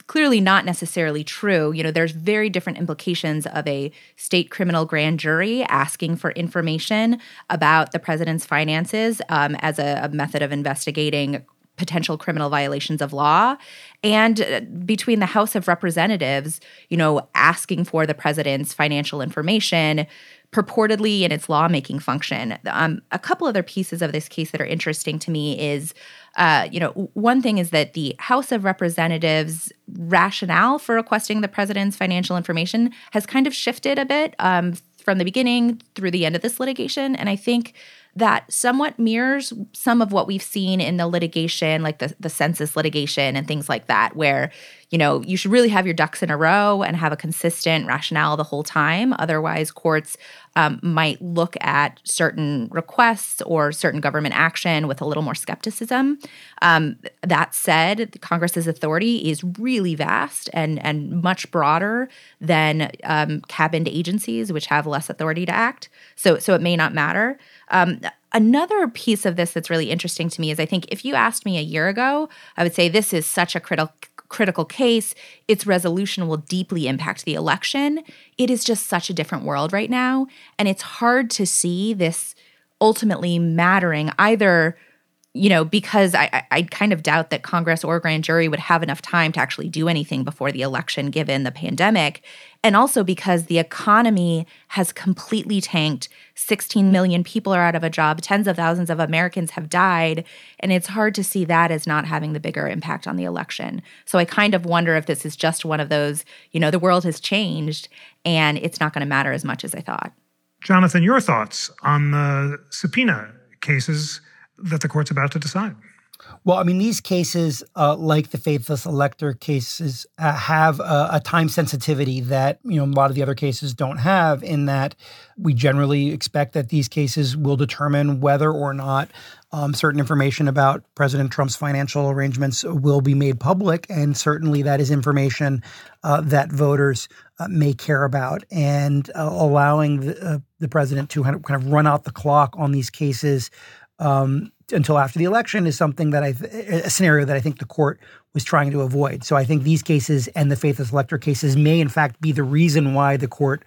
clearly not necessarily true. You know, there's very different implications of a state criminal grand jury asking for information about the president's finances um, as a, a method of investigating potential criminal violations of law and uh, between the house of representatives you know asking for the president's financial information purportedly in its lawmaking function um, a couple other pieces of this case that are interesting to me is uh, you know, one thing is that the House of Representatives rationale for requesting the president's financial information has kind of shifted a bit um, from the beginning through the end of this litigation. And I think that somewhat mirrors some of what we've seen in the litigation, like the, the census litigation and things like that, where, you know, you should really have your ducks in a row and have a consistent rationale the whole time. Otherwise, courts um, might look at certain requests or certain government action with a little more skepticism. Um, that said, Congress's authority is really vast and, and much broader than um, cabined agencies, which have less authority to act. So, so it may not matter. Um, another piece of this that's really interesting to me is I think if you asked me a year ago, I would say this is such a critical critical case. Its resolution will deeply impact the election. It is just such a different world right now, and it's hard to see this ultimately mattering either you know, because I, I kind of doubt that Congress or grand jury would have enough time to actually do anything before the election given the pandemic. And also because the economy has completely tanked. 16 million people are out of a job, tens of thousands of Americans have died. And it's hard to see that as not having the bigger impact on the election. So I kind of wonder if this is just one of those, you know, the world has changed and it's not going to matter as much as I thought. Jonathan, your thoughts on the subpoena cases that the court's about to decide. Well, I mean, these cases, uh, like the faithless elector cases, uh, have a, a, time sensitivity that you know a lot of the other cases don't have. In that, we generally expect that these cases will determine whether or not um, certain information about President Trump's financial arrangements will be made public, and certainly that is information uh, that voters uh, may care about. And uh, allowing the, uh, the president to kind of, kind of run out the clock on these cases um, until after the election is something that I a scenario that I think the court was trying to avoid. So I think these cases and the faithless elector cases may in fact be the reason why the court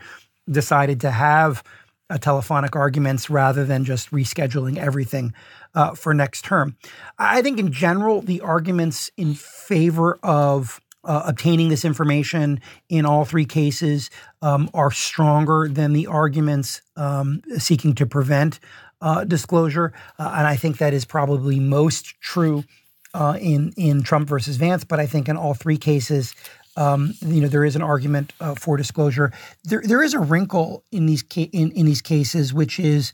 decided to have a telephonic arguments rather than just rescheduling everything uh, for next term. I think in general the arguments in favor of uh, obtaining this information in all three cases um, are stronger than the arguments um, seeking to prevent uh, disclosure, uh, and I think that is probably most true uh, in in Trump versus Vance. But I think in all three cases, um, you know, there is an argument uh, for disclosure. There there is a wrinkle in these ca- in in these cases, which is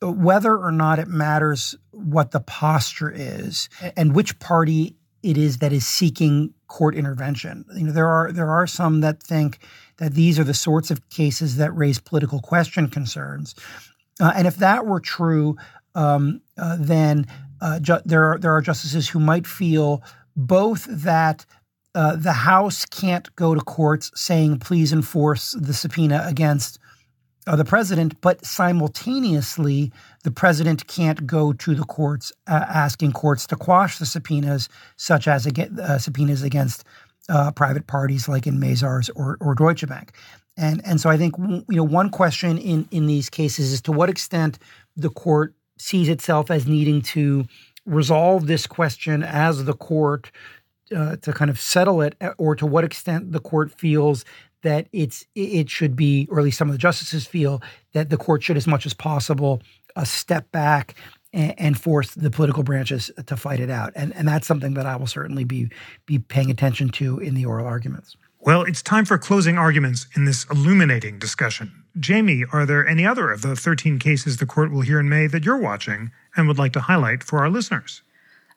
whether or not it matters what the posture is and which party it is that is seeking court intervention. You know, there are there are some that think that these are the sorts of cases that raise political question concerns, uh, and if that were true, um, uh, then uh, ju- there are there are justices who might feel both that uh, the House can't go to courts saying, please enforce the subpoena against uh, the president, but simultaneously, the president can't go to the courts asking courts to quash the subpoenas, such as uh, subpoenas against private parties like in Mazars or, or Deutsche Bank. And, and so I think you know one question in, in these cases is to what extent the court sees itself as needing to resolve this question as the court uh, to kind of settle it, or to what extent the court feels that it's it should be, or at least some of the justices feel that the court should, as much as possible, uh, step back and, and, force the political branches to fight it out. And and that's something that I will certainly be be paying attention to in the oral arguments. Well, it's time for closing arguments in this illuminating discussion. Jaime, are there any other of the 13 cases the court will hear in May that you're watching and would like to highlight for our listeners?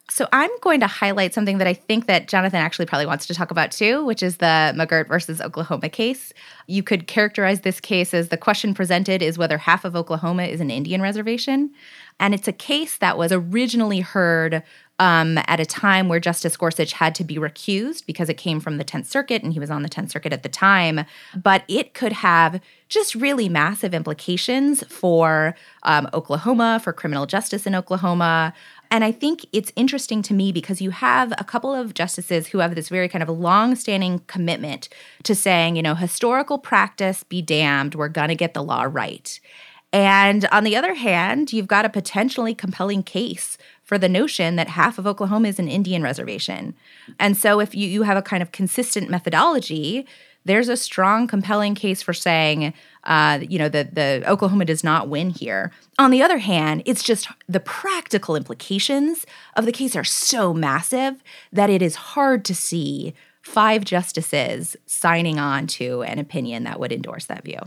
So I'm going to highlight something that I think that Jonathan actually probably wants to talk about too, which is the McGirt versus Oklahoma case. You could characterize this case as the question presented is whether half of Oklahoma is an Indian reservation. And it's a case that was originally heard um, at a time where Justice Gorsuch had to be recused because it came from the 10th Circuit and he was on the 10th Circuit at the time. But it could have just really massive implications for um, Oklahoma, for criminal justice in Oklahoma. And I think it's interesting to me because you have a couple of justices who have this very kind of long standing commitment to saying, you know, historical practice be damned, we're going to get the law right. And on the other hand, you've got a potentially compelling case for the notion that half of Oklahoma is an Indian reservation. And so if you, you have a kind of consistent methodology, there's a strong, compelling case for saying, uh, you know, that the Oklahoma does not win here. On the other hand, it's just the practical implications of the case are so massive that it is hard to see five justices signing on to an opinion that would endorse that view.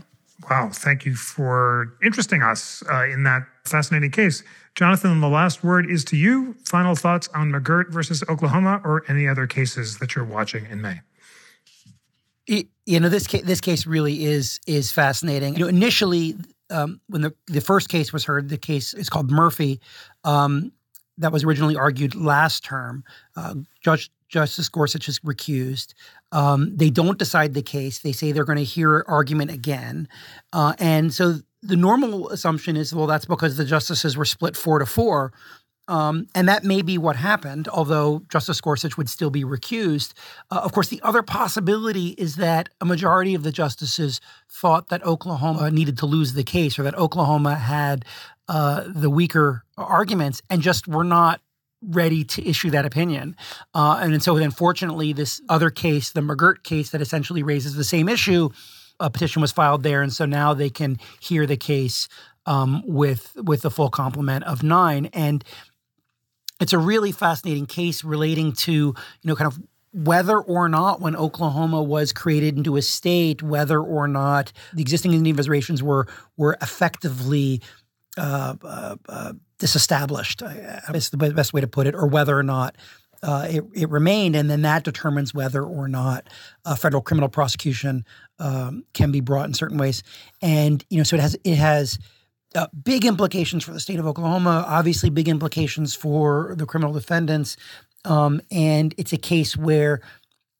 Wow, thank you for interesting us uh, in that fascinating case. Jonathan, the last word is to you. Final thoughts on McGirt versus Oklahoma or any other cases that you're watching in May? It, you know, this case, this case really is is fascinating. You know, initially, um, when the the first case was heard, the case is called Murphy. Um, that was originally argued last term. Uh, Judge Justice Gorsuch is recused. Um, they don't decide the case. They say they're going to hear argument again. Uh, and so the normal assumption is, well, that's because the justices were split four to four. Um, and that may be what happened, although Justice Gorsuch would still be recused. Uh, of course, the other possibility is that a majority of the justices thought that Oklahoma needed to lose the case or that Oklahoma had uh, the weaker arguments and just were not ready to issue that opinion. Uh, and, so, unfortunately, this other case, the McGirt case that essentially raises the same issue, a petition was filed there. And so now they can hear the case um, with with the full complement of nine. And it's a really fascinating case relating to, you know, kind of whether or not when Oklahoma was created into a state, whether or not the existing Indian reservations were were effectively uh, uh, uh, disestablished. Is the best way to put it, or whether or not uh, it, it, remained, and then that determines whether or not a federal criminal prosecution um, can be brought in certain ways. And you know, so it has it has uh, big implications for the state of Oklahoma. Obviously, big implications for the criminal defendants. Um, and it's a case where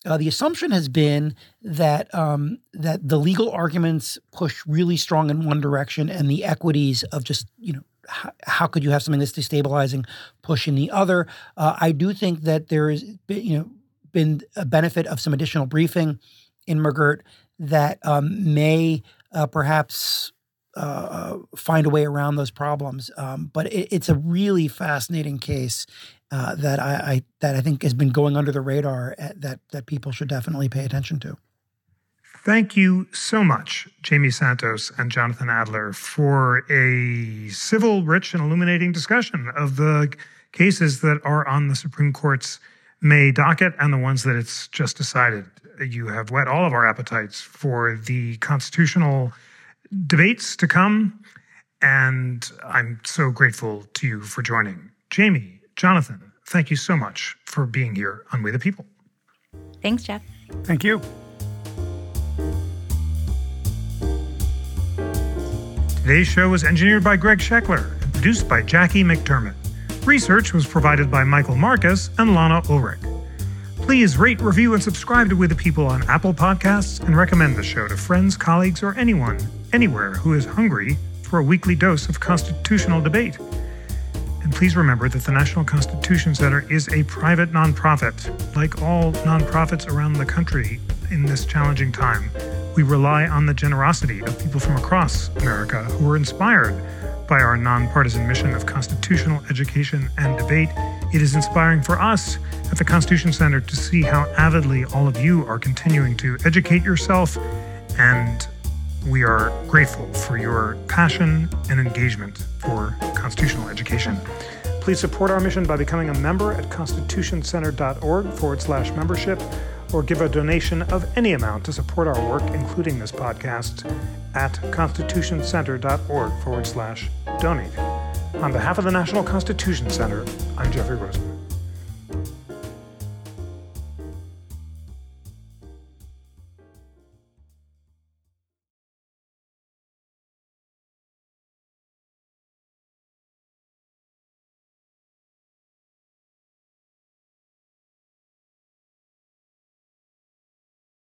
uh, the assumption has been that um, that the legal arguments push really strong in one direction, and the equities of just you know how, how could you have something that's destabilizing pushing the other. Uh, I do think that there is you know been a benefit of some additional briefing in McGirt that um, may uh, perhaps uh, find a way around those problems. Um, but it, it's a really fascinating case uh, that I, I, that I think has been going under the radar at, uh, that that people should definitely pay attention to. Thank you so much, Jaime Santos and Jonathan Adler, for a civil, rich, and illuminating discussion of the cases that are on the Supreme Court's May docket and the ones that it's just decided. You have whet all of our appetites for the constitutional debates to come and I'm so grateful to you for joining. Jaime, Jonathan, thank you so much for being here on We the People. Thanks, Jeff. Thank you. Today's show was engineered by Greg Scheckler and produced by Jackie McDermott. Research was provided by Michael Marcus and Lana Ulrich. Please rate, review, and subscribe to We the People on Apple Podcasts and recommend the show to friends, colleagues, or anyone, anywhere who is hungry for a weekly dose of constitutional debate. And please remember that the National Constitution Center is a private nonprofit. Like all nonprofits around the country in this challenging time, we rely on the generosity of people from across America who are inspired by our nonpartisan mission of constitutional education and debate. It is inspiring for us at the Constitution Center to see how avidly all of you are continuing to educate yourself, and we are grateful for your passion and engagement for constitutional education. Please support our mission by becoming a member at constitutioncenter.org forward slash membership or give a donation of any amount to support our work, including this podcast, at constitutioncenter.org forward slash donate. On behalf of the National Constitution Center, I'm Jeffrey Rosen.